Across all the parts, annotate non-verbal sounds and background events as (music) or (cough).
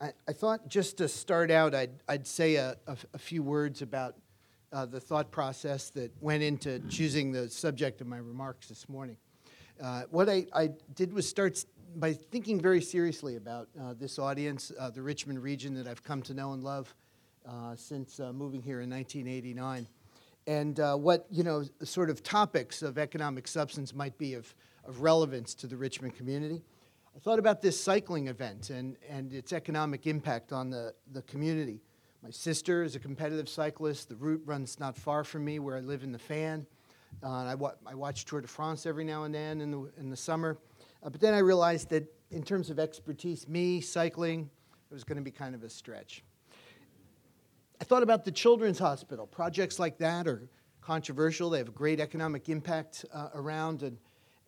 I, I thought just to start out, I'd, I'd say a, few words about uh, the thought process that went into choosing the subject of my remarks this morning. Uh, what I, I, did was start by thinking very seriously about uh, this audience, uh, the Richmond region that I've come to know and love uh, since uh, moving here in 1989, and what you know sort of topics of economic substance might be of, of relevance to the Richmond community. I thought about this cycling event and, and its economic impact on the, the community. My sister is a competitive cyclist. The route runs not far from me where I live in the fan. Uh, I, wa- I watch Tour de France every now and then in the, in the summer. Uh, but then I realized that in terms of expertise, me cycling, it was going to be kind of a stretch. I thought about the Children's Hospital. Projects like that are controversial. They have a great economic impact uh, around, and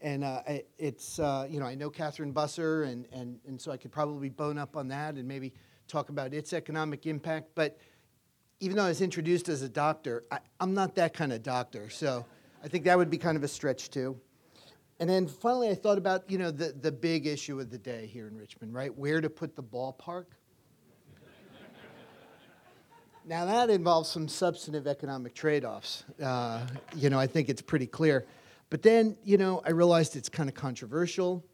and uh, it's uh, you know I know Catherine Busser, and, and and so I could probably bone up on that and maybe talk about its economic impact. But even though I was introduced as a doctor, I, I'm not that kind of doctor, so I think that would be kind of a stretch too. And then finally, I thought about you know the the big issue of the day here in Richmond, right? Where to put the ballpark. Now that involves some substantive economic trade-offs. Uh, you know, I think it's pretty clear. But then, you know, I realized it's kind of controversial.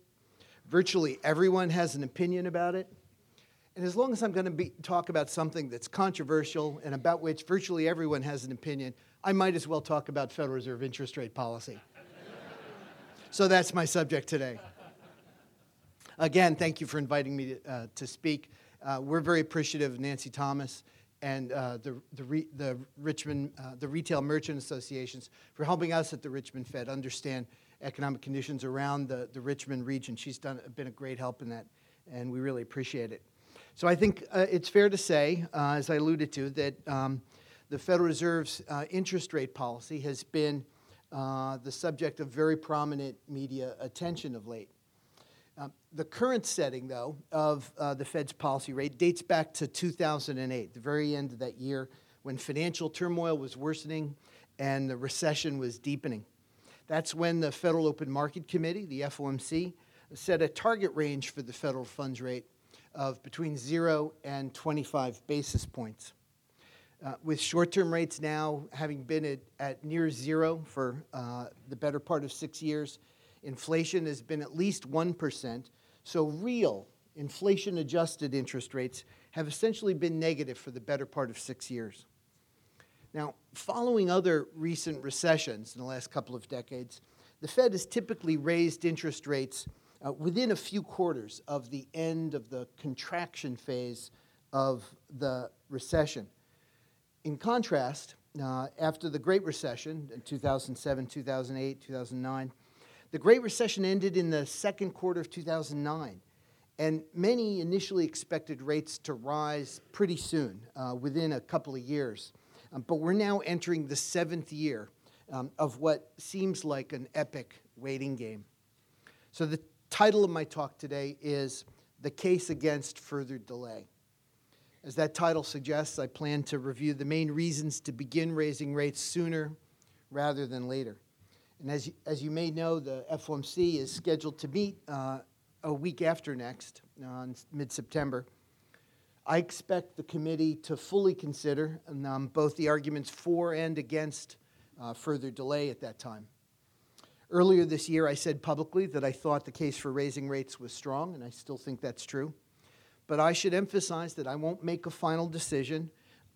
Virtually everyone has an opinion about it. And as long as I'm going to talk about something that's controversial and about which virtually everyone has an opinion, I might as well talk about Federal Reserve interest rate policy. so that's my subject today. Again, thank you for inviting me to, uh, to speak. Uh, we're very appreciative of Nancy Thomas and uh, the, the, re, the, Richmond, uh, the Retail Merchant Associations for helping us at the Richmond Fed understand economic conditions around the, the Richmond region. She's done, been a great help in that, and we really appreciate it. So I think uh, it's fair to say, uh, as I alluded to, that um, the Federal Reserve's uh, interest rate policy has been uh, the subject of very prominent media attention of late. Um, the current setting, though, of uh, the Fed's policy rate dates back to 2008, the very end of that year when financial turmoil was worsening and the recession was deepening. That's when the Federal Open Market Committee, the FOMC, set a target range for the federal funds rate of between 0 and 25 basis points. Uh, with short term rates now having been at, at near zero for uh, the better part of six years, Inflation has been at least 1%. So, real inflation adjusted interest rates have essentially been negative for the better part of six years. Now, following other recent recessions in the last couple of decades, the Fed has typically raised interest rates uh, within a few quarters of the end of the contraction phase of the recession. In contrast, uh, after the Great Recession in 2007, 2008, 2009, the Great Recession ended in the second quarter of 2009, and many initially expected rates to rise pretty soon, uh, within a couple of years. Um, but we're now entering the seventh year um, of what seems like an epic waiting game. So, the title of my talk today is The Case Against Further Delay. As that title suggests, I plan to review the main reasons to begin raising rates sooner rather than later. And as you, as you may know, the FOMC is scheduled to meet uh, a week after next, on mid September. I expect the committee to fully consider um, both the arguments for and against uh, further delay at that time. Earlier this year, I said publicly that I thought the case for raising rates was strong, and I still think that's true. But I should emphasize that I won't make a final decision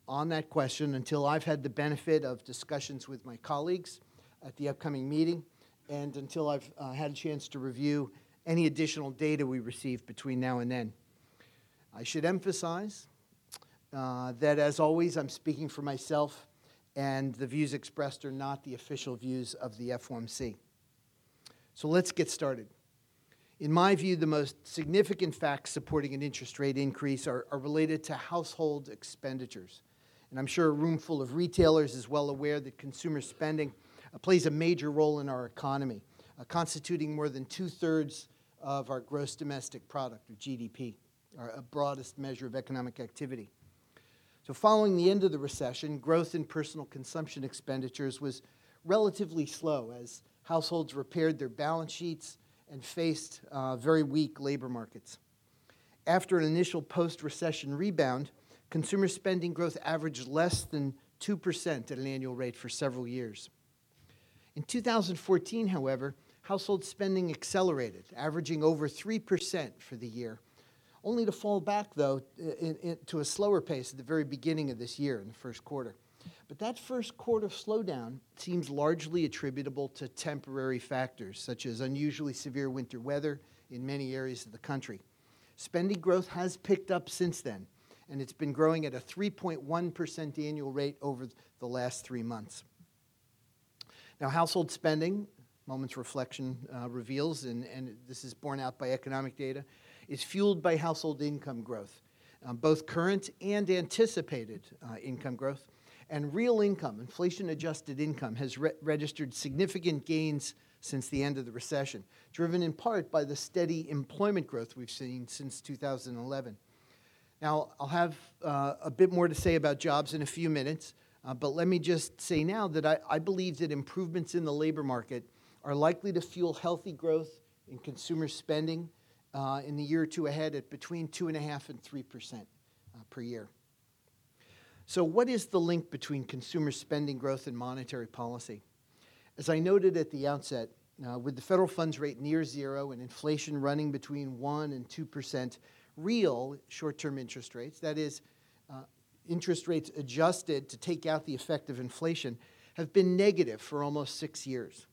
on that question until I've had the benefit of discussions with my colleagues at the upcoming meeting and until I've uh, had a chance to review any additional data we receive between now and then. I should emphasize uh, that, as always, I'm speaking for myself, and the views expressed are not the official views of the FOMC. So let's get started. In my view, the most significant facts supporting an interest rate increase are, are related to household expenditures. And I'm sure a room full of retailers is well aware that consumer spending plays a major role in our economy, uh, constituting more than two thirds of our gross domestic product, or GDP, our broadest measure of economic activity. So, following the end of the recession, growth in personal consumption expenditures was relatively slow as households repaired their balance sheets and faced uh, very weak labor markets. after an initial post recession rebound, consumer spending growth averaged less than 2% at an annual rate for several years. In 2014, however, household spending accelerated, averaging over 3% for the year, only to fall back, though, in, in, to a slower pace at the very beginning of this year in the first quarter. But that first quarter slowdown seems largely attributable to temporary factors, such as unusually severe winter weather in many areas of the country. Spending growth has picked up since then, and it's been growing at a 3.1% annual rate over the last three months. Now, household spending, moment's reflection uh, reveals, and, and this is borne out by economic data, is fueled by household income growth, um, both current and anticipated uh, income growth. And real income, inflation adjusted income, has re- registered significant gains since the end of the recession, driven in part by the steady employment growth we've seen since 2011. Now, I'll have uh, a bit more to say about jobs in a few minutes, uh, but let me just say now that I, I believe that improvements in the labor market are likely to fuel healthy growth in consumer spending uh, in the year or two ahead at between 2.5 and 3% uh, per year. So, what is the link between consumer spending growth and monetary policy? As I noted at the outset, uh, with the federal funds rate near zero and inflation running between 1 and 2%, real short term interest rates, that is, interest rates adjusted to take out the effect of inflation, have been negative for almost six years.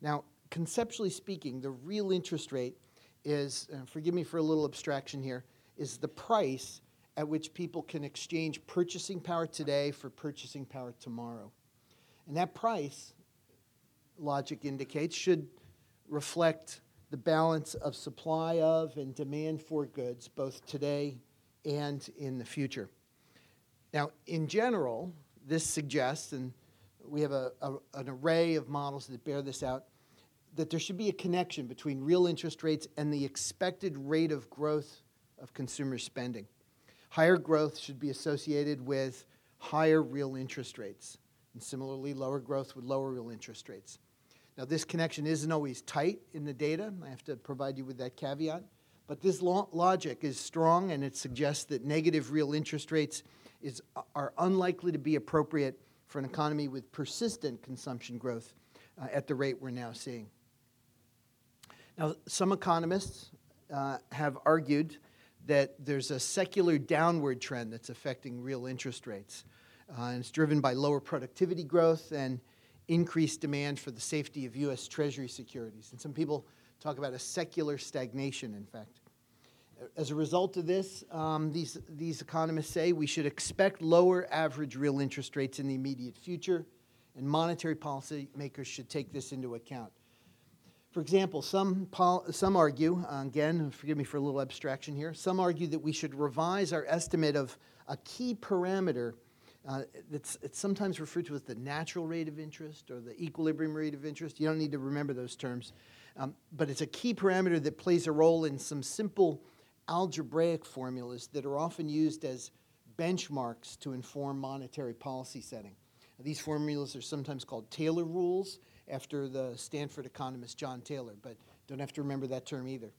Now, conceptually speaking, the real interest rate is, uh, forgive me for a little abstraction here, is the price at which people can exchange purchasing power today for purchasing power tomorrow. And that price, logic indicates, should reflect the balance of supply of and demand for goods, both today and in the future. Now, in general, this suggests, and we have a, a, an array of models that bear this out, that there should be a connection between real interest rates and the expected rate of growth of consumer spending. Higher growth should be associated with higher real interest rates, and similarly, lower growth with lower real interest rates. Now, this connection isn't always tight in the data. I have to provide you with that caveat. But this lo- logic is strong, and it suggests that negative real interest rates is, are unlikely to be appropriate for an economy with persistent consumption growth uh, at the rate we're now seeing. Now, some economists uh, have argued that there's a secular downward trend that's affecting real interest rates. Uh, and it's driven by lower productivity growth and increased demand for the safety of U.S. Treasury securities. And some people talk about a secular stagnation, in fact. As a result of this, um, these, these economists say we should expect lower average real interest rates in the immediate future, and monetary policy makers should take this into account. For example, some, some argue, uh, again, forgive me for a little abstraction here, some argue that we should revise our estimate of a key parameter uh, it's, it's sometimes referred to as the natural rate of interest or the equilibrium rate of interest. You don't need to remember those terms. Um, but it's a key parameter that plays a role in some simple algebraic formulas that are often used as benchmarks to inform monetary policy setting. These formulas are sometimes called Taylor rules after the Stanford economist John Taylor, but don't have to remember that term either.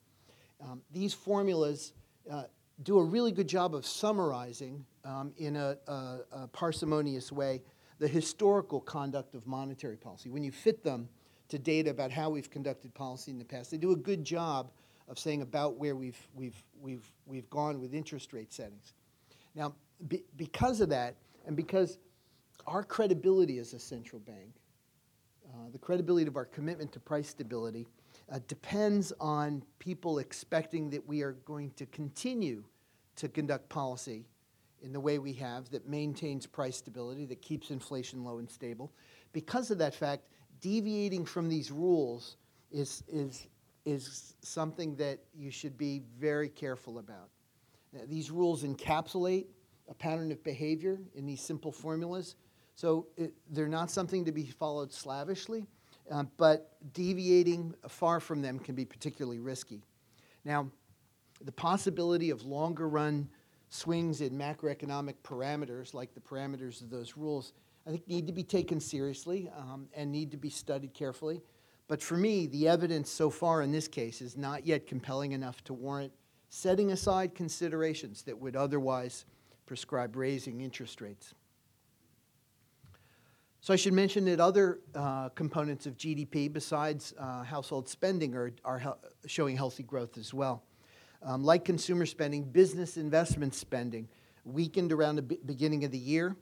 Um, these formulas uh, do a really good job of summarizing um, in a, a, a, parsimonious way the historical conduct of monetary policy. When you fit them to data about how we've conducted policy in the past, they do a good job of saying about where we've, we've, we've, we've gone with interest rate settings. Now, be, because of that, and because our credibility as a central bank, uh, the credibility of our commitment to price stability, uh, depends on people expecting that we are going to continue to conduct policy in the way we have that maintains price stability, that keeps inflation low and stable. Because of that fact, deviating from these rules is, is, is something that you should be very careful about. Now, these rules encapsulate a pattern of behavior in these simple formulas, so it, they're not something to be followed slavishly. Uh, but deviating far from them can be particularly risky. Now, the possibility of longer run swings in macroeconomic parameters, like the parameters of those rules, I think need to be taken seriously um, and need to be studied carefully. But for me, the evidence so far in this case is not yet compelling enough to warrant setting aside considerations that would otherwise prescribe raising interest rates. So I should mention that other uh, components of GDP besides uh, household spending are, are he- showing healthy growth as well. Um, like consumer spending, business investment spending weakened around the be- beginning of the year.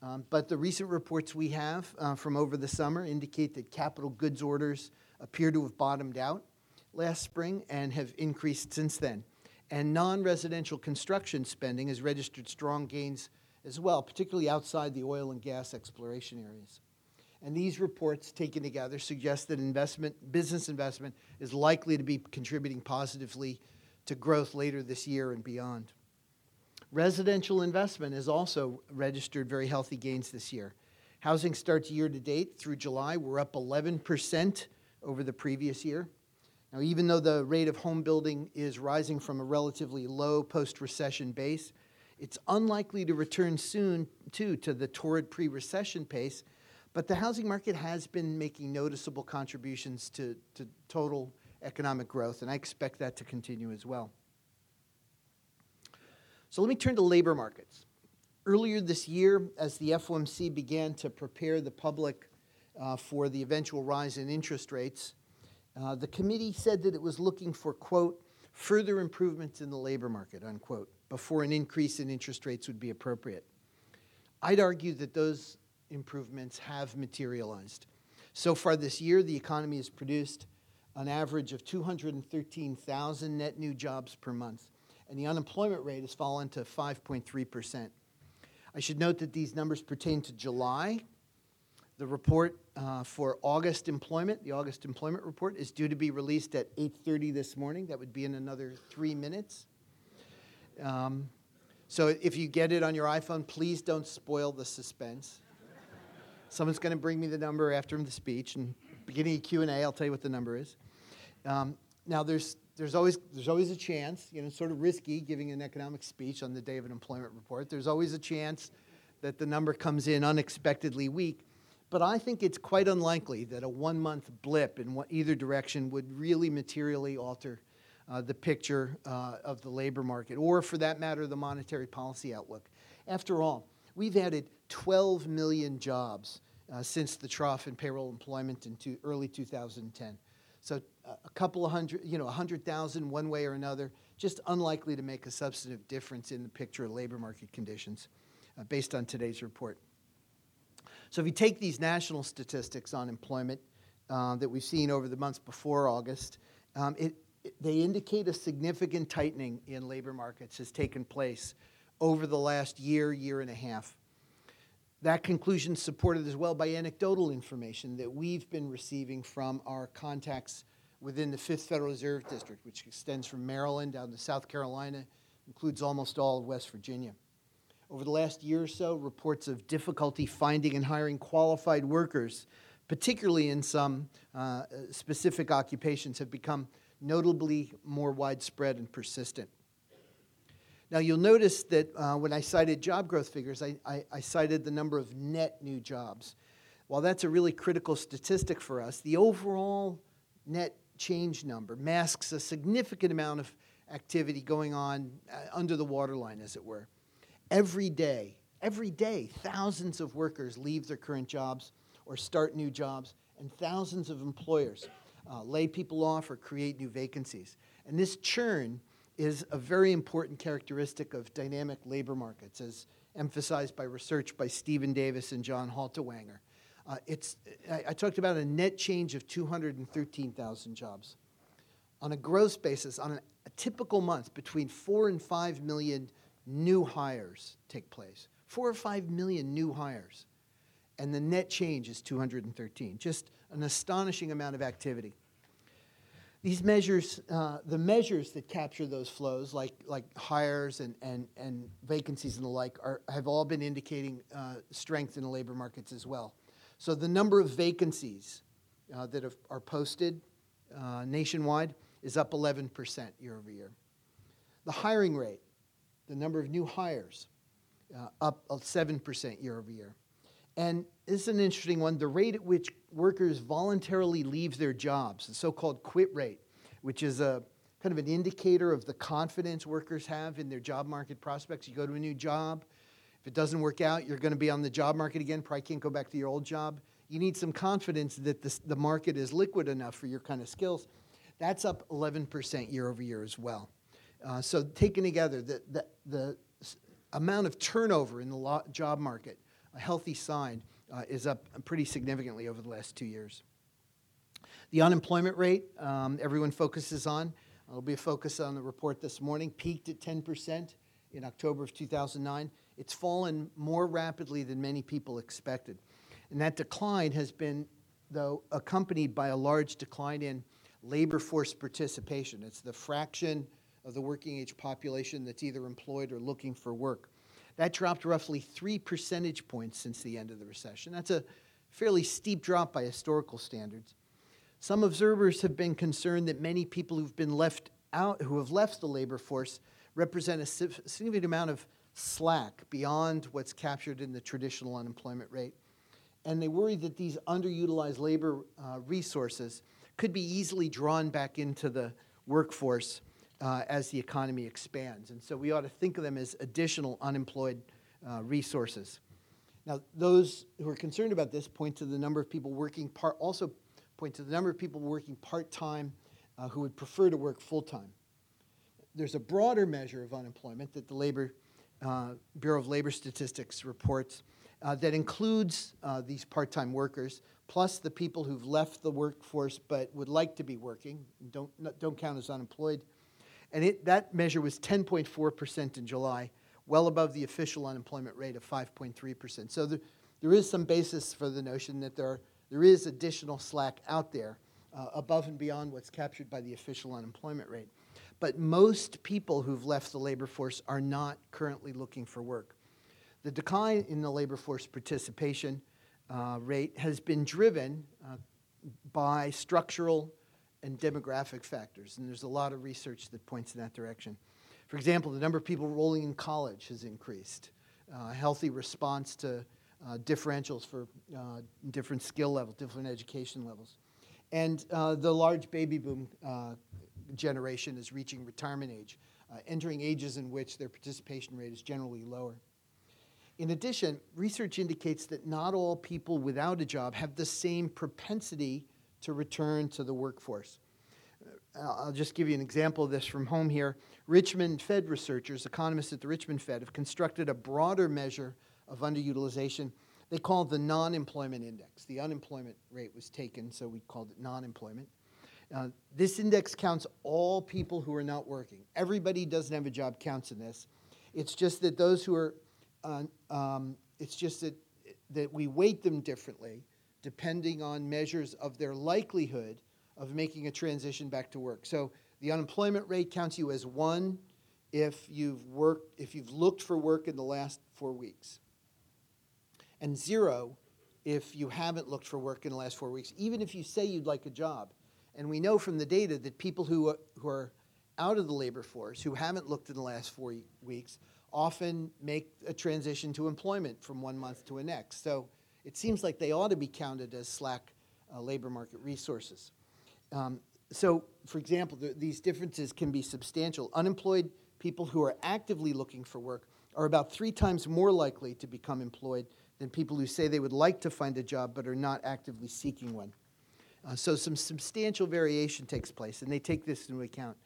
Um, but the recent reports we have uh, from over the summer indicate that capital goods orders appear to have bottomed out last spring and have increased since then. And non residential construction spending has registered strong gains as well, particularly outside the oil and gas exploration areas. And these reports, taken together, suggest that investment, business investment is likely to be contributing positively to growth later this year and beyond. Residential investment has also registered very healthy gains this year. Housing starts year to date through July were up 11% over the previous year. Now, even though the rate of home building is rising from a relatively low post recession base, it's unlikely to return soon, too, to the torrid pre recession pace, but the housing market has been making noticeable contributions to, to total economic growth, and I expect that to continue as well. So let me turn to labor markets. Earlier this year, as the FOMC began to prepare the public uh, for the eventual rise in interest rates, uh, the committee said that it was looking for, quote, further improvements in the labor market, unquote before an increase in interest rates would be appropriate. I'd argue that those improvements have materialized. So far this year, the economy has produced an average of 213,000 net new jobs per month, and the unemployment rate has fallen to 5.3%. I should note that these numbers pertain to July. The report uh, for August employment, the August employment report, is due to be released at 8:30 this morning. That would be in another three minutes. Um, so if you get it on your iPhone, please don't spoil the suspense. Someone's going to bring me the number after the speech, and beginning of Q and A, I'll tell you what the number is. Um, now, there's there's always there's always a chance, you know, sort of risky giving an economic speech on the day of an employment report. There's always a chance that the number comes in unexpectedly weak, but I think it's quite unlikely that a one-month blip in either direction would really materially alter uh, the picture uh, of the labor market, or for that matter, the monetary policy outlook. After all, we've added 12 million jobs uh, since the trough in payroll employment in two, early 2010. So a couple of hundred, you know, 100,000 one way or another, just unlikely to make a substantive difference in the picture of labor market conditions uh, based on today's report. So if you take these national statistics on employment uh, that we've seen over the months before August, um, it, they indicate a significant tightening in labor markets has taken place over the last year, year and a half. That conclusion is supported as well by anecdotal information that we've been receiving from our contacts within the Fifth Federal Reserve District, which extends from Maryland down to South Carolina, includes almost all of West Virginia. Over the last year or so, reports of difficulty finding and hiring qualified workers, particularly in some uh, specific occupations, have become notably more widespread and persistent. Now, you'll notice that uh, when I cited job growth figures, I, I, I, cited the number of net new jobs. While that's a really critical statistic for us, the overall net change number masks a significant amount of activity going on uh, under the waterline, as it were. Every day, every day, thousands of workers leave their current jobs or start new jobs, and thousands of employers uh, lay people off or create new vacancies. And this churn is a very important characteristic of dynamic labor markets, as emphasized by research by Stephen Davis and John Haltiwanger. Uh, it's, I, I, talked about a net change of 213,000 jobs. On a gross basis, on a, a typical month, between 4 and 5 million new hires take place. 4 or 5 million new hires. And the net change is 213. Just an astonishing amount of activity. These measures, uh, the measures that capture those flows, like, like hires and, and, and vacancies and the like, are, have all been indicating uh, strength in the labor markets as well. So the number of vacancies uh, that have, are posted uh, nationwide is up 11% year over year. The hiring rate, the number of new hires, uh, up 7% year over year. And this is an interesting one the rate at which workers voluntarily leave their jobs, the so called quit rate, which is a kind of an indicator of the confidence workers have in their job market prospects. You go to a new job, if it doesn't work out, you're going to be on the job market again, probably can't go back to your old job. You need some confidence that the market is liquid enough for your kind of skills. That's up 11% year over year as well. Uh, so, taken together, the, the, the amount of turnover in the job market, a healthy sign, uh, is up pretty significantly over the last two years. The unemployment rate, um, everyone focuses on. There'll be a focus on the report this morning, peaked at 10% in October of 2009. It's fallen more rapidly than many people expected. And that decline has been, though, accompanied by a large decline in labor force participation. It's the fraction of the working age population that's either employed or looking for work. That dropped roughly three percentage points since the end of the recession. That's a fairly steep drop by historical standards. Some observers have been concerned that many people who've been left out, who have left the labor force, represent a significant amount of slack beyond what's captured in the traditional unemployment rate. And they worry that these underutilized labor uh, resources could be easily drawn back into the workforce uh, as the economy expands. And so we ought to think of them as additional unemployed uh, resources. Now, those who are concerned about this point to the number of people working part, also point to the number of people working part time uh, who would prefer to work full time. There's a broader measure of unemployment that the Labor uh, Bureau of Labor Statistics reports uh, that includes uh, these part time workers, plus the people who've left the workforce but would like to be working, don't, don't count as unemployed. And it, that measure was 10.4% in July, well above the official unemployment rate of 5.3%. So there, there is some basis for the notion that there, there is additional slack out there uh, above and beyond what's captured by the official unemployment rate. But most people who've left the labor force are not currently looking for work. The decline in the labor force participation uh, rate has been driven uh, by structural and demographic factors, and there's a lot of research that points in that direction. For example, the number of people rolling in college has increased. Uh, healthy response to uh, differentials for uh, different skill levels, different education levels. And uh, the large baby boom uh, generation is reaching retirement age, entering ages in which their participation rate is generally lower. In addition, research indicates that not all people without a job have the same propensity to return to the workforce. I'll just give you an example of this from home here. Richmond Fed researchers, economists at the Richmond Fed, have constructed a broader measure of underutilization. They call it the non employment index. The unemployment rate was taken, so we called it non employment. Uh, this index counts all people who are not working. Everybody doesn't have a job counts in this. It's just that those who are, uh, um, it's just that, that we weight them differently depending on measures of their likelihood of making a transition back to work. So the unemployment rate counts you as one if you've worked if you've looked for work in the last 4 weeks. And zero if you haven't looked for work in the last 4 weeks, even if you say you'd like a job. And we know from the data that people who who are out of the labor force who haven't looked in the last 4 weeks often make a transition to employment from one month to the next. So it seems like they ought to be counted as slack uh, labor market resources. Um, so, for example, the, these differences can be substantial. Unemployed people who are actively looking for work are about three times more likely to become employed than people who say they would like to find a job but are not actively seeking one. Uh, so, some substantial variation takes place, and they take this into account.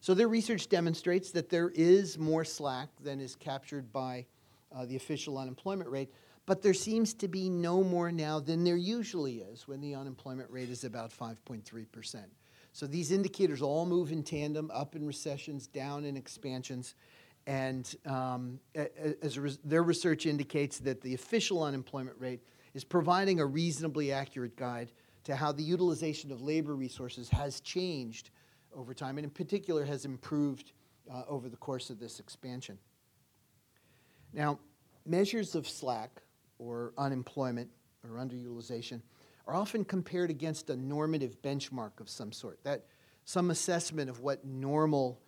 So, their research demonstrates that there is more slack than is captured by uh, the official unemployment rate, but there seems to be no more now than there usually is when the unemployment rate is about 5.3%. So these indicators all move in tandem, up in recessions, down in expansions. And um, as res- their research indicates that the official unemployment rate is providing a reasonably accurate guide to how the utilization of labor resources has changed over time, and in particular has improved uh, over the course of this expansion. Now, measures of slack or unemployment or underutilization are often compared against a normative benchmark of some sort, that some assessment of what normal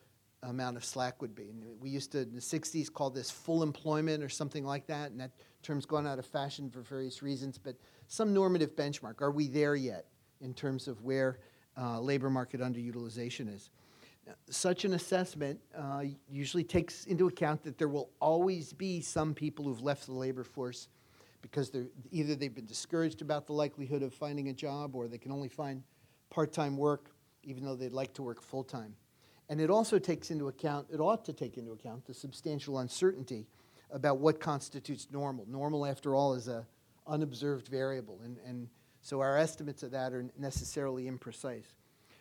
amount of slack would be. And we used to, in the 60s, call this full employment or something like that, and that term's gone out of fashion for various reasons, but some normative benchmark. Are we there yet in terms of where uh, labor market underutilization is? such an assessment uh, usually takes into account that there will always be some people who've left the labor force because they're either they've been discouraged about the likelihood of finding a job or they can only find part-time work even though they'd like to work full-time. And it also takes into account, it ought to take into account the substantial uncertainty about what constitutes normal. Normal, after all, is a unobserved variable, and, and so our estimates of that are necessarily imprecise.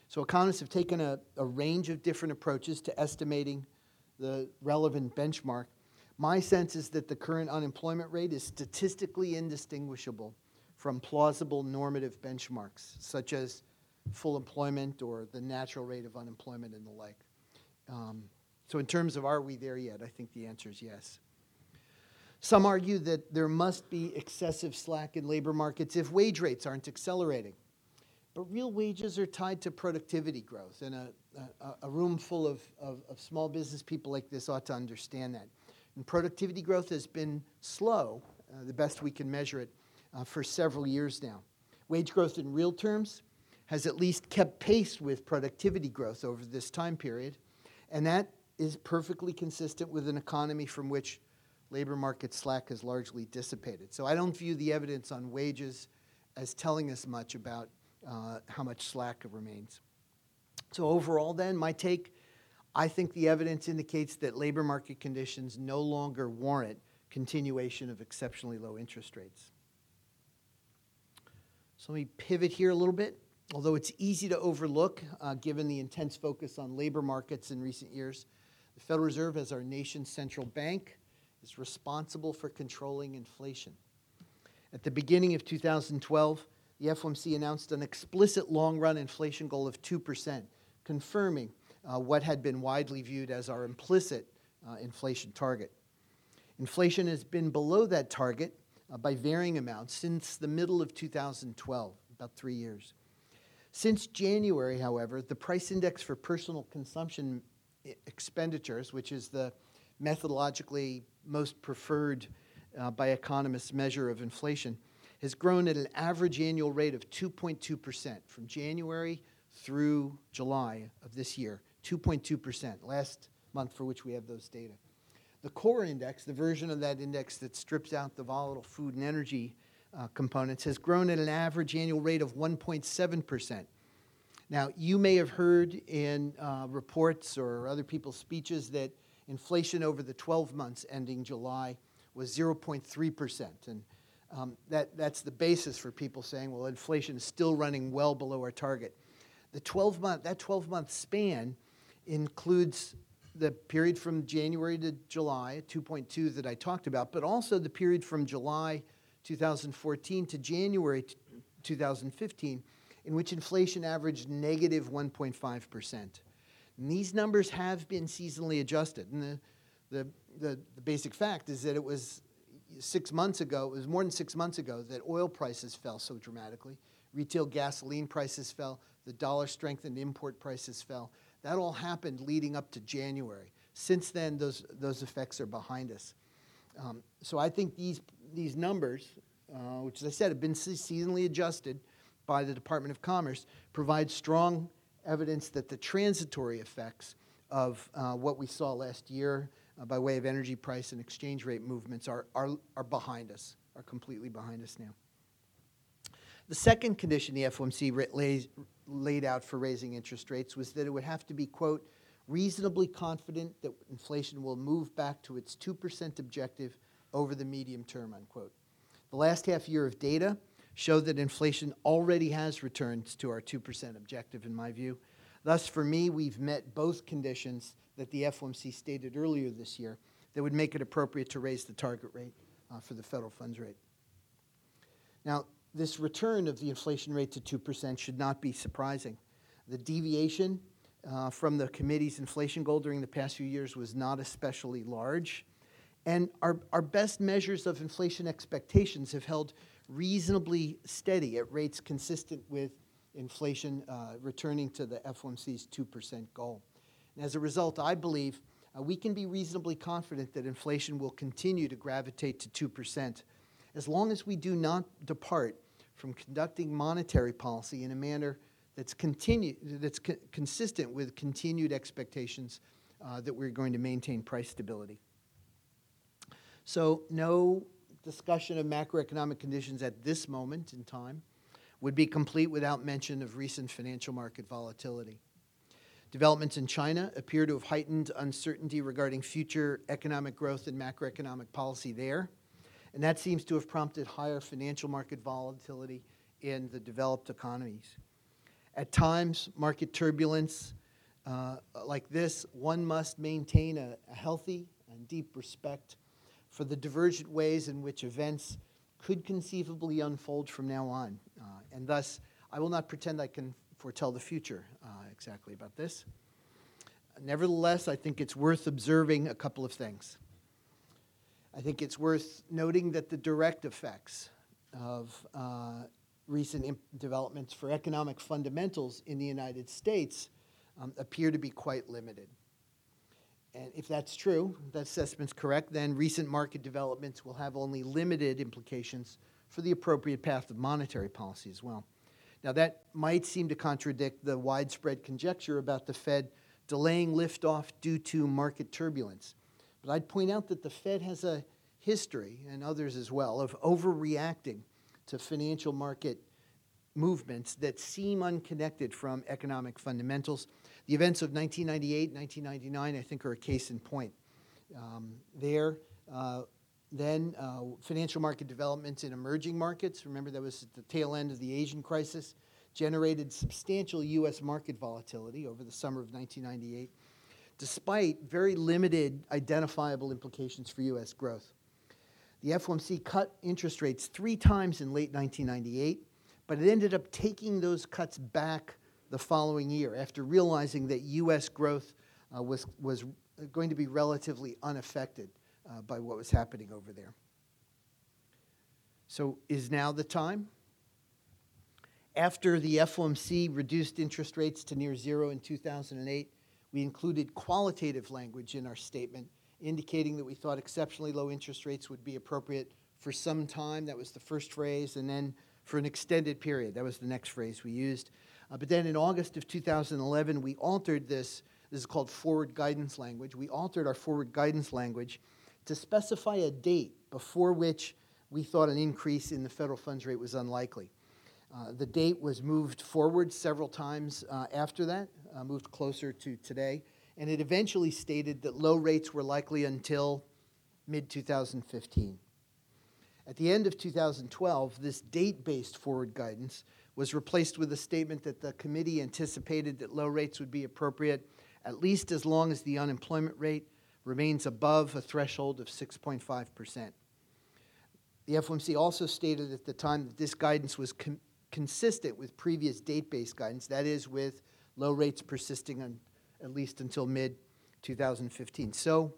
So economists have taken a, a range of different approaches to estimating the relevant benchmark. My sense is that the current unemployment rate is statistically indistinguishable from plausible normative benchmarks, such as full employment or the natural rate of unemployment and the like. Um, so, in terms of are we there yet, I think the answer is yes. Some argue that there must be excessive slack in labor markets if wage rates aren't accelerating. But real wages are tied to productivity growth, and a, a, a room full of, of, of, small business people like this ought to understand that. And productivity growth has been slow, uh, the best we can measure it, uh, for several years now. Wage growth in real terms has at least kept pace with productivity growth over this time period, and that is perfectly consistent with an economy from which labor market slack has largely dissipated. So I don't view the evidence on wages as telling us much about uh, how much slack remains. So, overall, then, my take I think the evidence indicates that labor market conditions no longer warrant continuation of exceptionally low interest rates. So, let me pivot here a little bit. Although it's easy to overlook uh, given the intense focus on labor markets in recent years, the Federal Reserve, as our nation's central bank, is responsible for controlling inflation. At the beginning of 2012, the FOMC announced an explicit long run inflation goal of 2%, confirming uh, what had been widely viewed as our implicit uh, inflation target. Inflation has been below that target uh, by varying amounts since the middle of 2012, about three years. Since January, however, the price index for personal consumption expenditures, which is the methodologically most preferred uh, by economists measure of inflation, has grown at an average annual rate of 2.2% from January through July of this year. 2.2%, last month for which we have those data. The core index, the version of that index that strips out the volatile food and energy uh, components, has grown at an average annual rate of 1.7%. Now, you may have heard in uh, reports or other people's speeches that inflation over the 12 months ending July was 0.3%. And um, that, that's the basis for people saying, well, inflation is still running well below our target. The 12 month, that 12 month span includes the period from January to July, 2.2 that I talked about, but also the period from July 2014 to January 2015, in which inflation averaged negative 1.5%. And these numbers have been seasonally adjusted. And the, the, the, the basic fact is that it was six months ago, it was more than six months ago, that oil prices fell so dramatically. Retail gasoline prices fell, the dollar strengthened, import prices fell. That all happened leading up to January. Since then, those, those effects are behind us. Um, so I think these, these numbers, uh, which as I said have been seasonally adjusted by the Department of Commerce, provide strong evidence that the transitory effects of uh, what we saw last year uh, by way of energy price and exchange rate movements are, are, are behind us, are completely behind us now. The second condition the FOMC lays, laid out for raising interest rates was that it would have to be, quote, reasonably confident that inflation will move back to its 2% objective over the medium term, unquote. The last half year of data showed that inflation already has returned to our 2% objective, in my view. Thus, for me, we've met both conditions that the FOMC stated earlier this year that would make it appropriate to raise the target rate uh, for the federal funds rate. Now, this return of the inflation rate to 2% should not be surprising. The deviation uh, from the committee's inflation goal during the past few years was not especially large. And our, our best measures of inflation expectations have held reasonably steady at rates consistent with inflation uh, returning to the FOMC's 2% goal. And as a result, I believe uh, we can be reasonably confident that inflation will continue to gravitate to 2% as long as we do not depart from conducting monetary policy in a manner that's, continue, that's co- consistent with continued expectations uh, that we're going to maintain price stability. So, no discussion of macroeconomic conditions at this moment in time would be complete without mention of recent financial market volatility. Developments in China appear to have heightened uncertainty regarding future economic growth and macroeconomic policy there, and that seems to have prompted higher financial market volatility in the developed economies. At times, market turbulence uh, like this, one must maintain a, a healthy and deep respect for the divergent ways in which events could conceivably unfold from now on. Uh, and thus, I will not pretend I can foretell the future uh, exactly about this. Nevertheless, I think it's worth observing a couple of things. I think it's worth noting that the direct effects of uh, recent imp- developments for economic fundamentals in the United States um, appear to be quite limited. And if that's true, that assessment's correct, then recent market developments will have only limited implications for the appropriate path of monetary policy as well. Now, that might seem to contradict the widespread conjecture about the Fed delaying liftoff due to market turbulence. But I'd point out that the Fed has a history, and others as well, of overreacting to financial market movements that seem unconnected from economic fundamentals. The events of 1998, 1999, I think, are a case in point. Um, there, uh, then uh, financial market developments in emerging markets, remember that was at the tail end of the Asian crisis, generated substantial U.S. market volatility over the summer of 1998, despite very limited identifiable implications for U.S. growth. The FOMC cut interest rates three times in late 1998, but it ended up taking those cuts back the following year after realizing that U.S. growth uh, was, was going to be relatively unaffected uh, by what was happening over there. So, is now the time? After the FOMC reduced interest rates to near zero in 2008, we included qualitative language in our statement indicating that we thought exceptionally low interest rates would be appropriate for some time. That was the first phrase, and then for an extended period. That was the next phrase we used. Uh, but then in August of 2011, we altered this. This is called forward guidance language. We altered our forward guidance language to specify a date before which we thought an increase in the federal funds rate was unlikely. Uh, the date was moved forward several times uh, after that, uh, moved closer to today, and it eventually stated that low rates were likely until mid 2015. At the end of 2012, this date based forward guidance was replaced with a statement that the committee anticipated that low rates would be appropriate at least as long as the unemployment rate remains above a threshold of 6.5%. The FOMC also stated at the time that this guidance was consistent with previous date based guidance, that is, with low rates persisting on, at least until mid 2015. So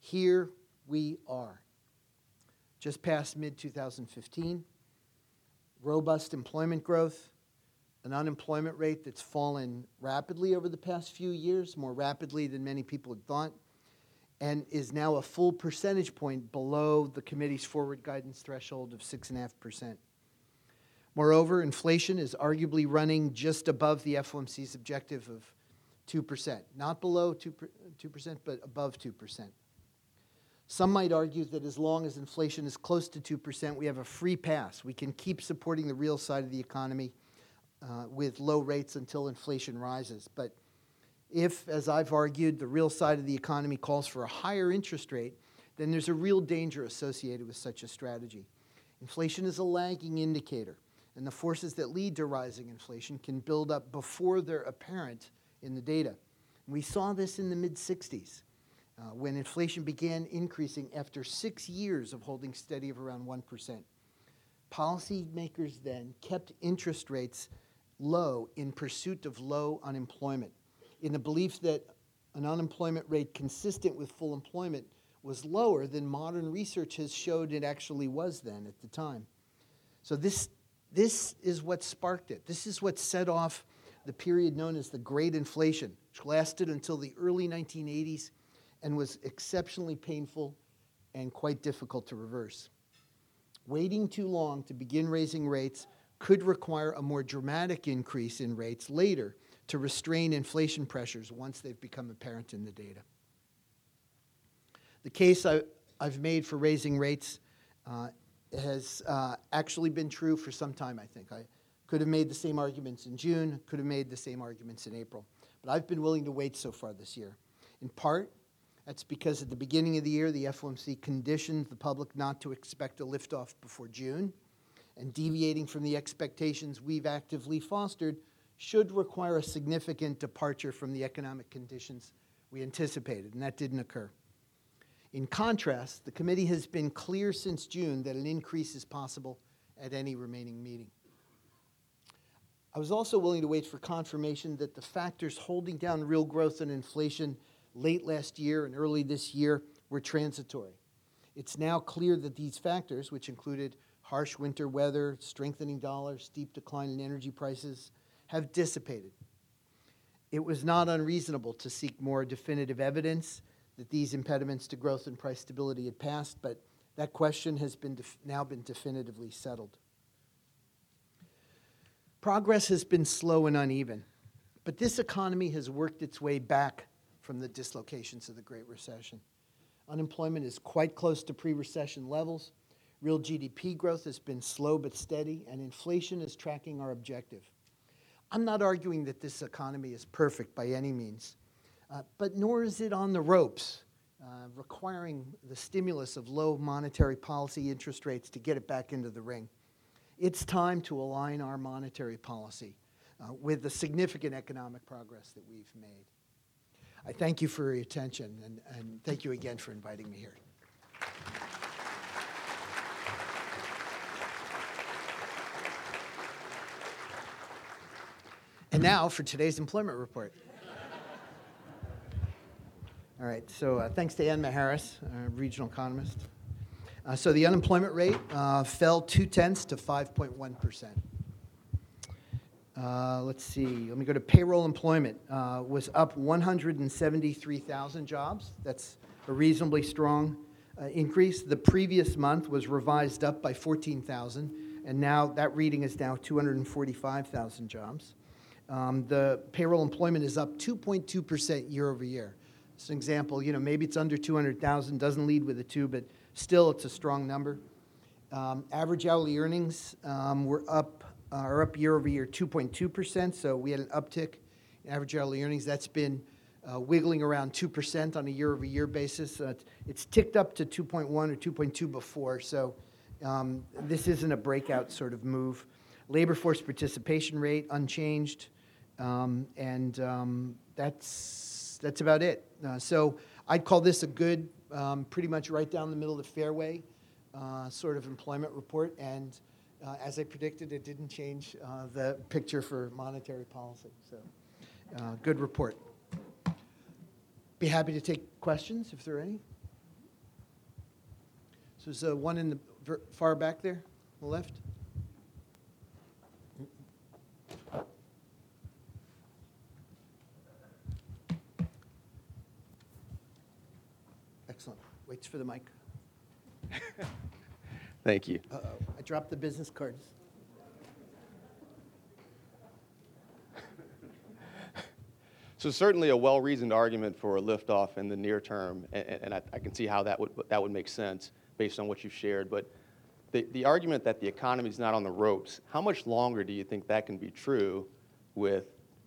here we are just past mid 2015. Robust employment growth, an unemployment rate that's fallen rapidly over the past few years, more rapidly than many people had thought, and is now a full percentage point below the committee's forward guidance threshold of 6.5%. Moreover, inflation is arguably running just above the FOMC's objective of 2%, not below 2%, 2% but above 2%. Some might argue that as long as inflation is close to 2%, we have a free pass. We can keep supporting the real side of the economy uh, with low rates until inflation rises. But if, as I've argued, the real side of the economy calls for a higher interest rate, then there's a real danger associated with such a strategy. Inflation is a lagging indicator, and the forces that lead to rising inflation can build up before they're apparent in the data. We saw this in the mid 60s uh, when inflation began increasing after six years of holding steady of around 1%. Policymakers then kept interest rates low in pursuit of low unemployment, in the belief that an unemployment rate consistent with full employment was lower than modern research has showed it actually was then at the time. So this, this is what sparked it. This is what set off the period known as the Great Inflation, which lasted until the early 1980s and was exceptionally painful and quite difficult to reverse. Waiting too long to begin raising rates could require a more dramatic increase in rates later to restrain inflation pressures once they've become apparent in the data. The case I, have made for raising rates uh, has uh, actually been true for some time, I think. I could have made the same arguments in June, could have made the same arguments in April. But I've been willing to wait so far this year. In part, that's because at the beginning of the year, the FOMC conditioned the public not to expect a liftoff before June. And deviating from the expectations we've actively fostered should require a significant departure from the economic conditions we anticipated, and that didn't occur. In contrast, the committee has been clear since June that an increase is possible at any remaining meeting. I was also willing to wait for confirmation that the factors holding down real growth and inflation late last year and early this year were transitory. It's now clear that these factors, which included harsh winter weather, strengthening dollar, steep decline in energy prices, have dissipated. It was not unreasonable to seek more definitive evidence that these impediments to growth and price stability had passed, but that question has been def- now been definitively settled. Progress has been slow and uneven, but this economy has worked its way back from the dislocations of the Great Recession. Unemployment is quite close to pre recession levels. Real GDP growth has been slow but steady, and inflation is tracking our objective. I'm not arguing that this economy is perfect by any means. Uh, but nor is it on the ropes, uh, requiring the stimulus of low monetary policy interest rates to get it back into the ring. It's time to align our monetary policy uh, with the significant economic progress that we've made. I thank you for your attention, and, and thank you again for inviting me here. And now for today's employment report. All right, so uh, thanks to Ann Macheras, uh, regional economist. Uh, so the unemployment rate uh, fell two tenths to 5.1%. Uh, let's see, let me go to payroll employment. Uh, was up 173,000 jobs. That's a reasonably strong increase. The previous month was revised up by 14,000, and now that reading is now 245,000 jobs. Um, the payroll employment is up 2.2% year over year. As an example, you know, maybe it's under 200,000, doesn't lead with a two, but still it's a strong number. Um, average hourly earnings um, were up, uh, are up year over year 2.2%, so we had an uptick in average hourly earnings. That's been uh, wiggling around 2% on a year over year basis. Uh, it's ticked up to 2.1 or 2.2 before, so um, this isn't a breakout sort of move. Labor force participation rate unchanged, um, and um, that's that's about it. Uh, so I'd call this a good, um, pretty much right down the middle of the fairway uh, sort of employment report. And uh, as I predicted, it didn't change uh, the picture for monetary policy. So uh, good report. Be happy to take questions if there are any. So there's one in the far back there, on the left. Waits for the mic. (laughs) Thank you. Uh-oh, I dropped the business cards. (laughs) So certainly a well-reasoned argument for a liftoff in the near term, and, and I, I, can see how that would that would make sense based on what you've shared. But the, the argument that the economy is not on the ropes, how much longer do you think that can be true with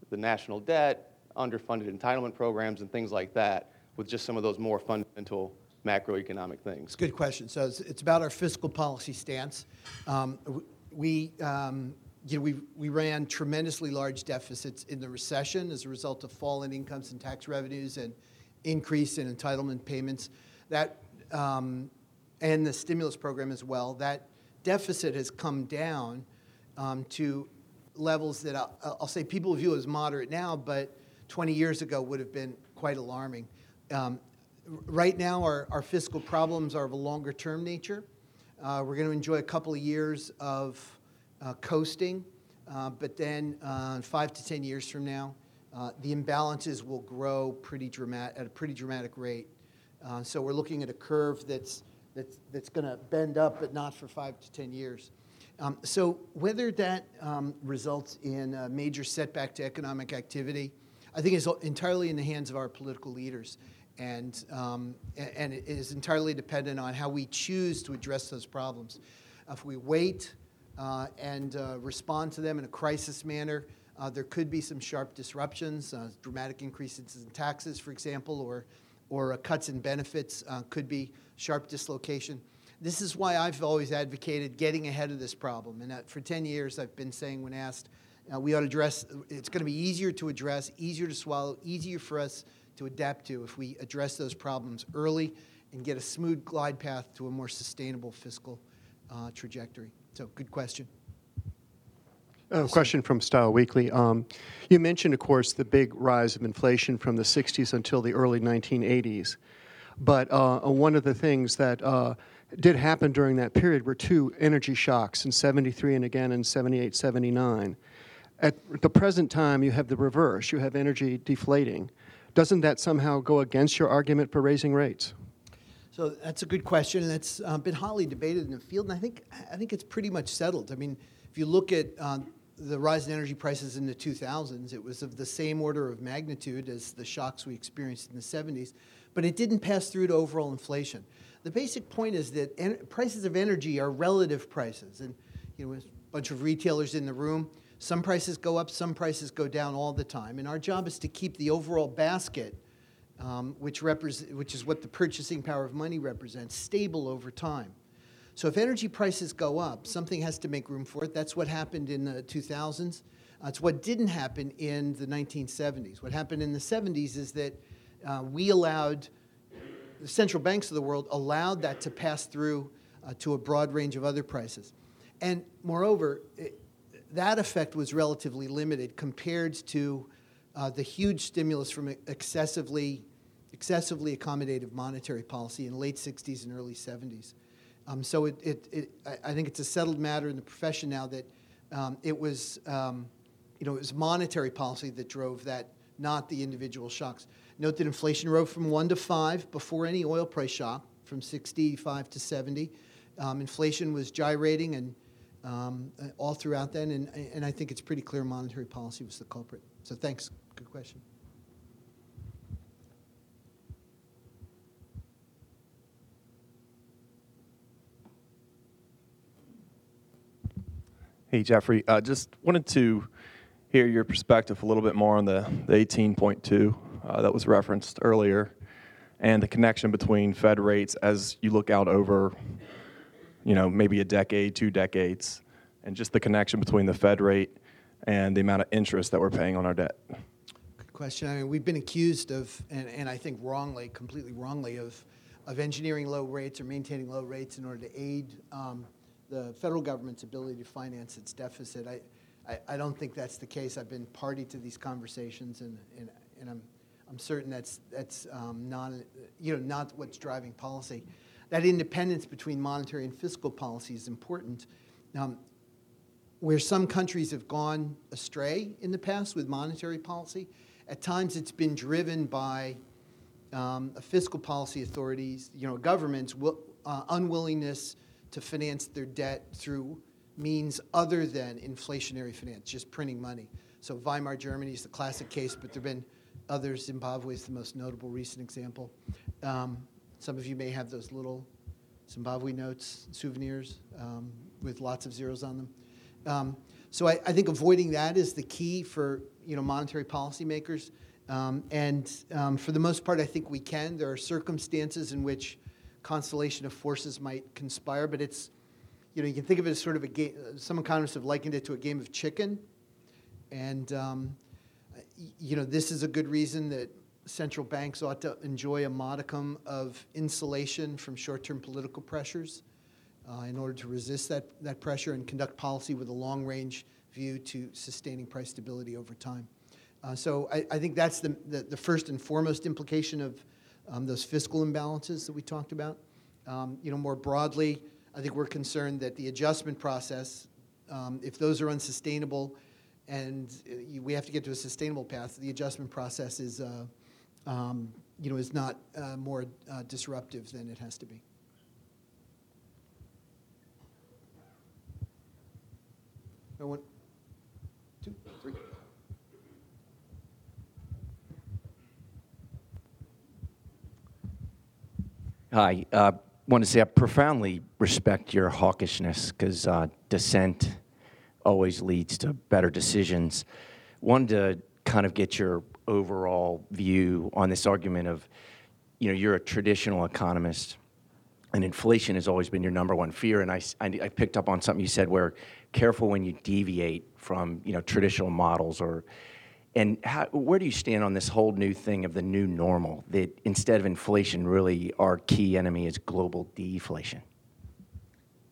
the national debt, underfunded entitlement programs, and things like that, with just some of those more fundamental macroeconomic things? Good question. So it's, it's about our fiscal policy stance. Um, we, um, you know, we, we ran tremendously large deficits in the recession as a result of falling incomes and tax revenues and increase in entitlement payments. That, um, and the stimulus program as well. That deficit has come down um, to levels that I'll, I'll, say people view as moderate now, but 20 years ago would have been quite alarming. Um, right now, our, our fiscal problems are of a longer term nature. Uh, we're going to enjoy a couple of years of uh, coasting, uh, but then uh, five to 10 years from now, uh, the imbalances will grow pretty dramatic, at a pretty dramatic rate. Uh, so we're looking at a curve that's, that's, that's going to bend up, but not for five to 10 years. Um, so whether that um, results in a major setback to economic activity, I think is entirely in the hands of our political leaders. And, um, and it is entirely dependent on how we choose to address those problems. If we wait uh, and uh, respond to them in a crisis manner, uh, there could be some sharp disruptions, uh, dramatic increases in taxes, for example, or, or cuts in benefits uh, could be sharp dislocation. This is why I've always advocated getting ahead of this problem. And for 10 years, I've been saying when asked, uh, we ought to address, it's going to be easier to address, easier to swallow, easier for us to adapt to if we address those problems early and get a smooth glide path to a more sustainable fiscal uh, trajectory. So, good question. A question from Style Weekly. Um, you mentioned, of course, the big rise of inflation from the 60s until the early 1980s. But uh, one of the things that uh, did happen during that period were two energy shocks in 73 and again in 78, 79. At the present time, you have the reverse. You have energy deflating. Doesn't that somehow go against your argument for raising rates? So that's a good question, and that's uh, been hotly debated in the field, and I think I think it's pretty much settled. I mean, if you look at uh, the rise in energy prices in the 2000s, it was of the same order of magnitude as the shocks we experienced in the 70s, but it didn't pass through to overall inflation. The basic point is that en- prices of energy are relative prices, and you know, a bunch of retailers in the room, some prices go up, some prices go down all the time, and our job is to keep the overall basket um, which, repres- which is what the purchasing power of money represents, stable over time. So if energy prices go up, something has to make room for it. That's what happened in the 2000s. Uh, it's what didn't happen in the 1970s. What happened in the 70s is that uh, we allowed, the central banks of the world allowed that to pass through uh, to a broad range of other prices. And moreover, it, that effect was relatively limited compared to uh, the huge stimulus from excessively excessively accommodative monetary policy in late 60s and early 70s. Um, so it, it, it, I think it's a settled matter in the profession now that um, it was, um, you know, it was monetary policy that drove that, not the individual shocks. Note that inflation rose from one to five before any oil price shock, from 65 to 70. Um, inflation was gyrating and um, all throughout then, and, and I think it's pretty clear monetary policy was the culprit. So thanks. Good question. Hey, Jeffrey. Uh, just wanted to hear your perspective a little bit more on the, the 18.2 uh, that was referenced earlier and the connection between Fed rates as you look out over, you know, maybe a decade, two decades, and just the connection between the Fed rate and the amount of interest that we're paying on our debt. Good question. I mean, we've been accused of, and, and I think wrongly, completely wrongly, of, of engineering low rates or maintaining low rates in order to aid um, the federal government's ability to finance its deficit. I, I, I, don't think that's the case. I've been party to these conversations, and, and, and I'm, I'm certain that's, that's um, not, you know, not what's driving policy. That independence between monetary and fiscal policy is important. Um, where some countries have gone astray in the past with monetary policy, at times it's been driven by um, fiscal policy authorities, you know, governments' will, uh, unwillingness to finance their debt through means other than inflationary finance, just printing money. So Weimar Germany is the classic case, but there have been others. Zimbabwe is the most notable recent example. Um, some of you may have those little Zimbabwe notes, souvenirs um, with lots of zeros on them. Um, so I, I, think avoiding that is the key for you know monetary policymakers. Um, and um, for the most part, I think we can. There are circumstances in which constellation of forces might conspire, but it's, you know, you can think of it as sort of a game, some economists have likened it to a game of chicken. And, um, you know, this is a good reason that central banks ought to enjoy a modicum of insulation from short term political pressures uh, in order to resist that, that pressure and conduct policy with a long range view to sustaining price stability over time. Uh, so I, I, think that's the, the, the, first and foremost implication of um, those fiscal imbalances that we talked about. Um, you know, more broadly, I think we're concerned that the adjustment process, um, if those are unsustainable, and uh, we have to get to a sustainable path, the adjustment process is, uh, um, you know, is not uh, more uh, disruptive than it has to be. I want, two, three. Hi. Uh, want to say I profoundly respect your hawkishness because uh, dissent always leads to better decisions. Wanted to kind of get your overall view on this argument of, you know, you're a traditional economist, and inflation has always been your number one fear. And I, I, picked up on something you said where careful when you deviate from, you know, traditional models or and how, where do you stand on this whole new thing of the new normal? That instead of inflation, really our key enemy is global deflation.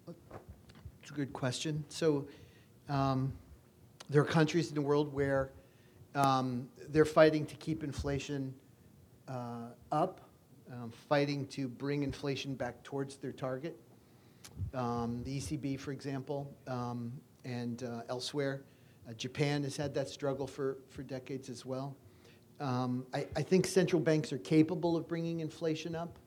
It's a good question. So, um, there are countries in the world where um, they're fighting to keep inflation uh, up, um, fighting to bring inflation back towards their target. Um, the ECB, for example, um, and uh, elsewhere. Uh, Japan has had that struggle for, for decades as well. Um, I, I think central banks are capable of bringing inflation up.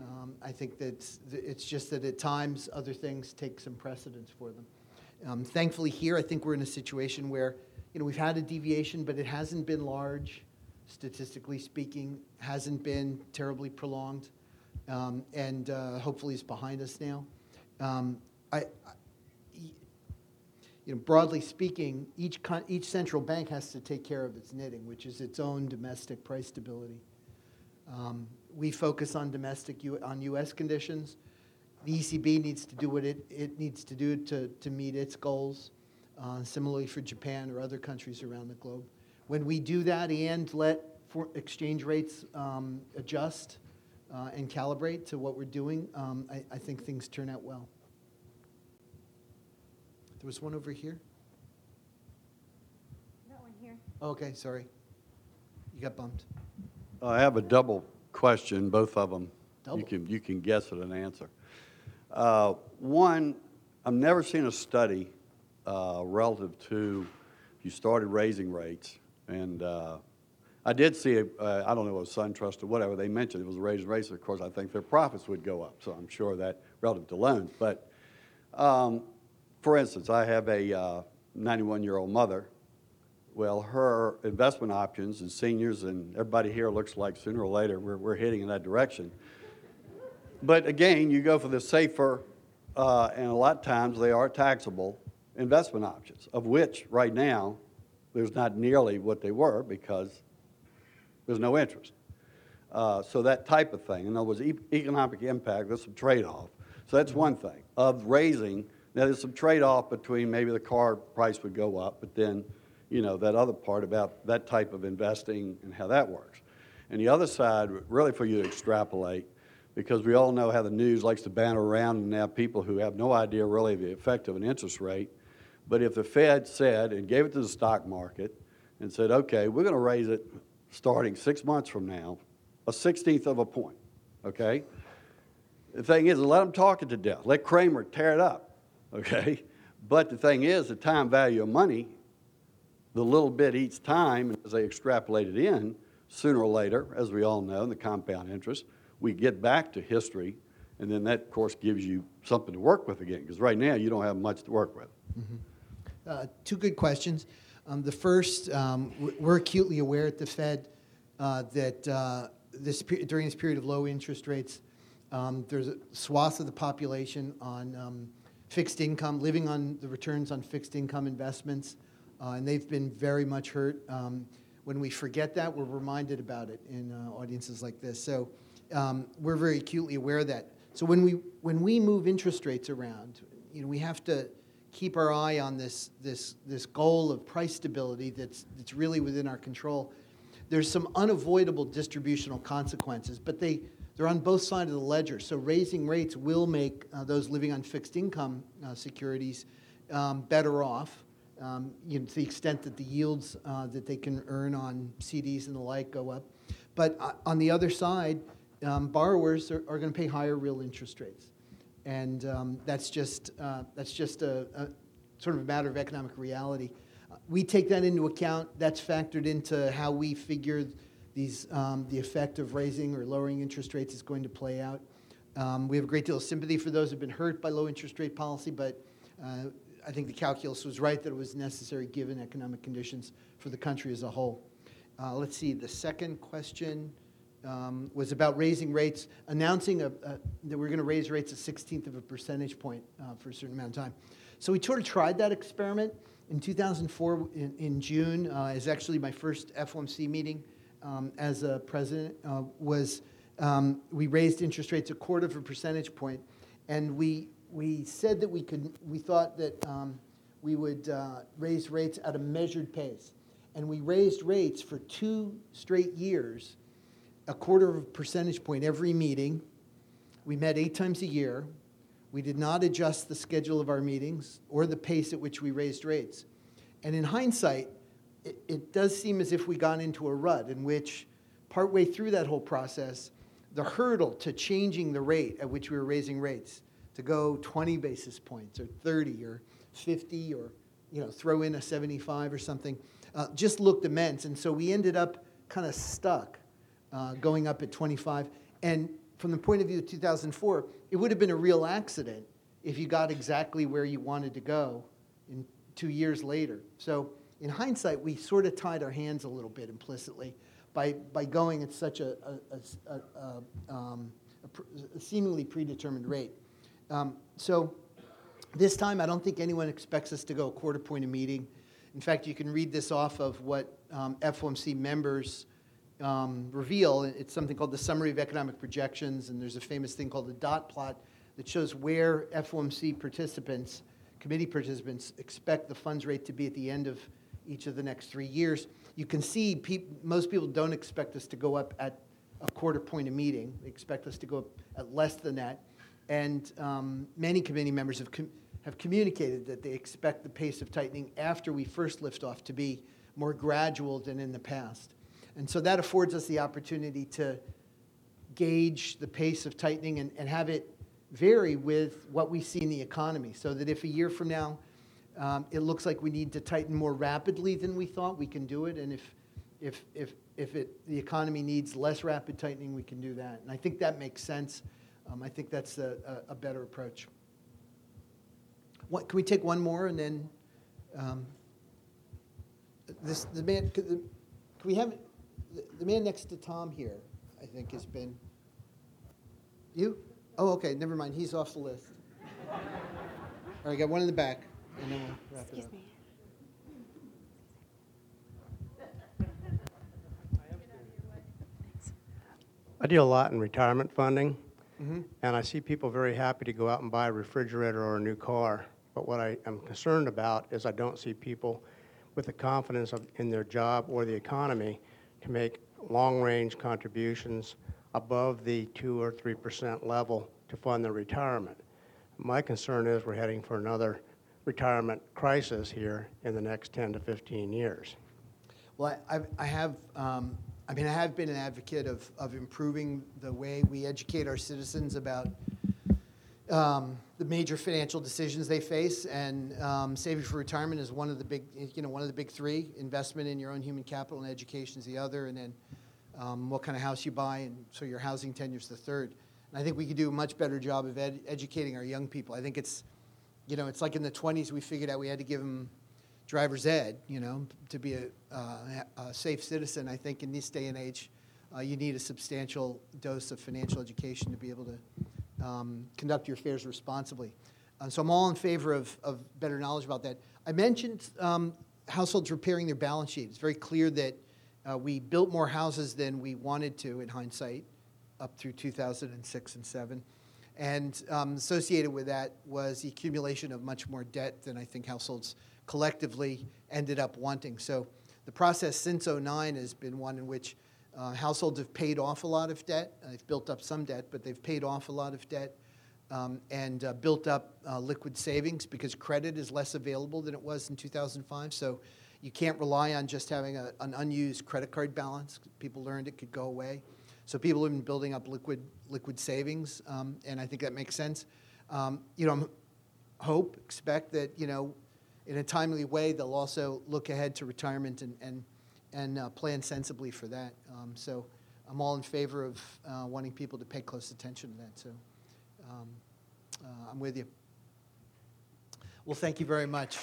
Um, I think that it's, just that at times other things take some precedence for them. Thankfully, here I think we're in a situation where you know we've had a deviation, but it hasn't been large, statistically speaking, hasn't been terribly prolonged, um, and uh, hopefully it's behind us now. Um, I, I- you know, broadly speaking, each, con- each central bank has to take care of its knitting, which is its own domestic price stability. Um, we focus on domestic, U- on U.S. conditions. The ECB needs to do what it, it needs to do to, to meet its goals. Uh, similarly for Japan or other countries around the globe. When we do that and let for exchange rates um, adjust uh, and calibrate to what we're doing, um, I, I think things turn out well. There was one over here. That one here. Oh, okay, sorry. You got bumped. I have a double question, both of them. Double? You can, you can guess at an answer. Uh, One, I've never seen a study uh, relative to, you started raising rates, and uh, I did see, a- uh, I don't know, it was SunTrust or whatever, they mentioned it was a raise rates, of course, I think their profits would go up, so I'm sure that relative to loans. But, um, for instance, I have a 91-year-old mother well, her investment options and seniors and everybody here looks like sooner or later we're, we're heading in that direction. But again, you go for the safer, uh, and a lot of times they are taxable investment options, of which right now there's not nearly what they were because there's no interest. Uh, so that type of thing. In other words, e- economic impact, there's some trade-off. So that's one thing of raising. Now there's some trade-off between maybe the car price would go up, but then, you know, that other part about that type of investing and how that works. And the other side, really for you to extrapolate, because we all know how the news likes to banter around and now people who have no idea really the effect of an interest rate. But if the Fed said and gave it to the stock market and said, okay, we're going to raise it starting six months from now, a sixteenth of a point, okay? The thing is, let them talk it to death. Let Cramer tear it up, okay? But the thing is, the time value of money, the little bit each time, as they extrapolate it in, sooner or later, as we all know, in the compound interest, we get back to history, and then that, of course, gives you something to work with again, because right now you don't have much to work with. Mm-hmm. Uh, Two good questions. Um, The first, um, we're acutely aware at the Fed uh, that uh, this, during this period of low interest rates, um, there's a swath of the population on um, fixed income, living on the returns on fixed income investments, uh, and they've been very much hurt. Um, When we forget that, we're reminded about it in uh, audiences like this. So um, we're very acutely aware of that. So when we, when we move interest rates around, you know, we have to keep our eye on this, this, this goal of price stability that's, that's really within our control. There's some unavoidable distributional consequences, but they, they're on both sides of the ledger. So raising rates will make uh, those living on fixed income uh, securities um, better off. Um, you know, to the extent that the yields uh, that they can earn on CDs and the like go up. But uh, on the other side, um, borrowers are, are going to pay higher real interest rates and um, that's just uh, that's just a, a sort of a matter of economic reality. We take that into account. That's factored into how we figure these um, the effect of raising or lowering interest rates is going to play out. Um, we have a great deal of sympathy for those who've been hurt by low interest rate policy, but uh, I think the calculus was right that it was necessary given economic conditions for the country as a whole. Uh, let's see, the second question um, was about raising rates, announcing a, a, that we're going to raise rates a 16th of a percentage point uh, for a certain amount of time. So we sort of tried that experiment in 2004 in, in June. Uh, is actually my first FOMC meeting um, as a president. Uh, was um, we raised interest rates a quarter of a percentage point, and we we said that we could. We thought that um, we would uh, raise rates at a measured pace, and we raised rates for two straight years, a quarter of a percentage point every meeting. We met eight times a year. We did not adjust the schedule of our meetings or the pace at which we raised rates. And in hindsight, it, it does seem as if we got into a rut in which, partway through that whole process, the hurdle to changing the rate at which we were raising rates to go 20 basis points or 30 or 50 or you know throw in a 75 or something uh, just looked immense and so we ended up kind of stuck uh, going up at 25 and from the point of view of 2004 it would have been a real accident if you got exactly where you wanted to go in two years later. So in hindsight we sort of tied our hands a little bit implicitly by, by going at such a, a, a, a, um, pr- seemingly predetermined rate. Um, so this time, I don't think anyone expects us to go a quarter point a meeting. In fact, you can read this off of what um, FOMC members um, reveal. It's something called the Summary of Economic Projections, and there's a famous thing called the dot plot that shows where FOMC participants, committee participants, expect the funds rate to be at the end of each of the next three years. You can see most people don't expect us to go up at a quarter point a meeting. They expect us to go up at less than that. And um, many committee members have, com- have communicated that they expect the pace of tightening after we first lift off to be more gradual than in the past. And so that affords us the opportunity to gauge the pace of tightening and, and have it vary with what we see in the economy. So that if a year from now um, it looks like we need to tighten more rapidly than we thought, we can do it. And if, if, if, if it, the economy needs less rapid tightening, we can do that. And I think that makes sense. Um, I think that's a, a, a better approach. What, can we take one more and then um, this the man? Could, the, can we have the, the man next to Tom here? I think has been you. Oh, okay. Never mind. He's off the list. All right, got one in the back, and then we'll wrap it Excuse up. me. I deal a lot in retirement funding, mm-hmm. and I see people very happy to go out and buy a refrigerator or a new car. But what I am concerned about is I don't see people with the confidence of, in their job or the economy to make long-range contributions above the two or three percent level to fund their retirement. My concern is we're heading for another retirement crisis here in the next 10 to 15 years. Well, I, I have, um, I mean, I have been an advocate of, of improving the way we educate our citizens about um, the major financial decisions they face, and um, saving for retirement is one of the big, you know, one of the big three. Investment in your own human capital and education is the other, and then um, what kind of house you buy, and so your housing tenure is the third. And I think we could do a much better job of ed- educating our young people. I think it's, you know, it's like in the 20s we figured out we had to give them driver's ed, you know, to be a, uh, a safe citizen. I think in this day and age, uh, you need a substantial dose of financial education to be able to um, conduct your affairs responsibly. Uh, so I'm all in favor of, of better knowledge about that. I mentioned um, households repairing their balance sheet. It's very clear that uh, we built more houses than we wanted to in hindsight up through 2006 and 7. And um, associated with that was the accumulation of much more debt than I think households collectively ended up wanting. So the process since 09 has been one in which uh, households have paid off a lot of debt. Uh, They've built up some debt, but they've paid off a lot of debt um, and uh, built up uh, liquid savings because credit is less available than it was in 2005. So you can't rely on just having a, an unused credit card balance. People learned it could go away. So people have been building up liquid liquid savings, um, and I think that makes sense. Um, you know, hope, expect that you know, in a timely way, they'll also look ahead to retirement and and and uh, plan sensibly for that. Um, so I'm all in favor of uh, wanting people to pay close attention to that. So um, uh, I'm with you. Well, thank you very much.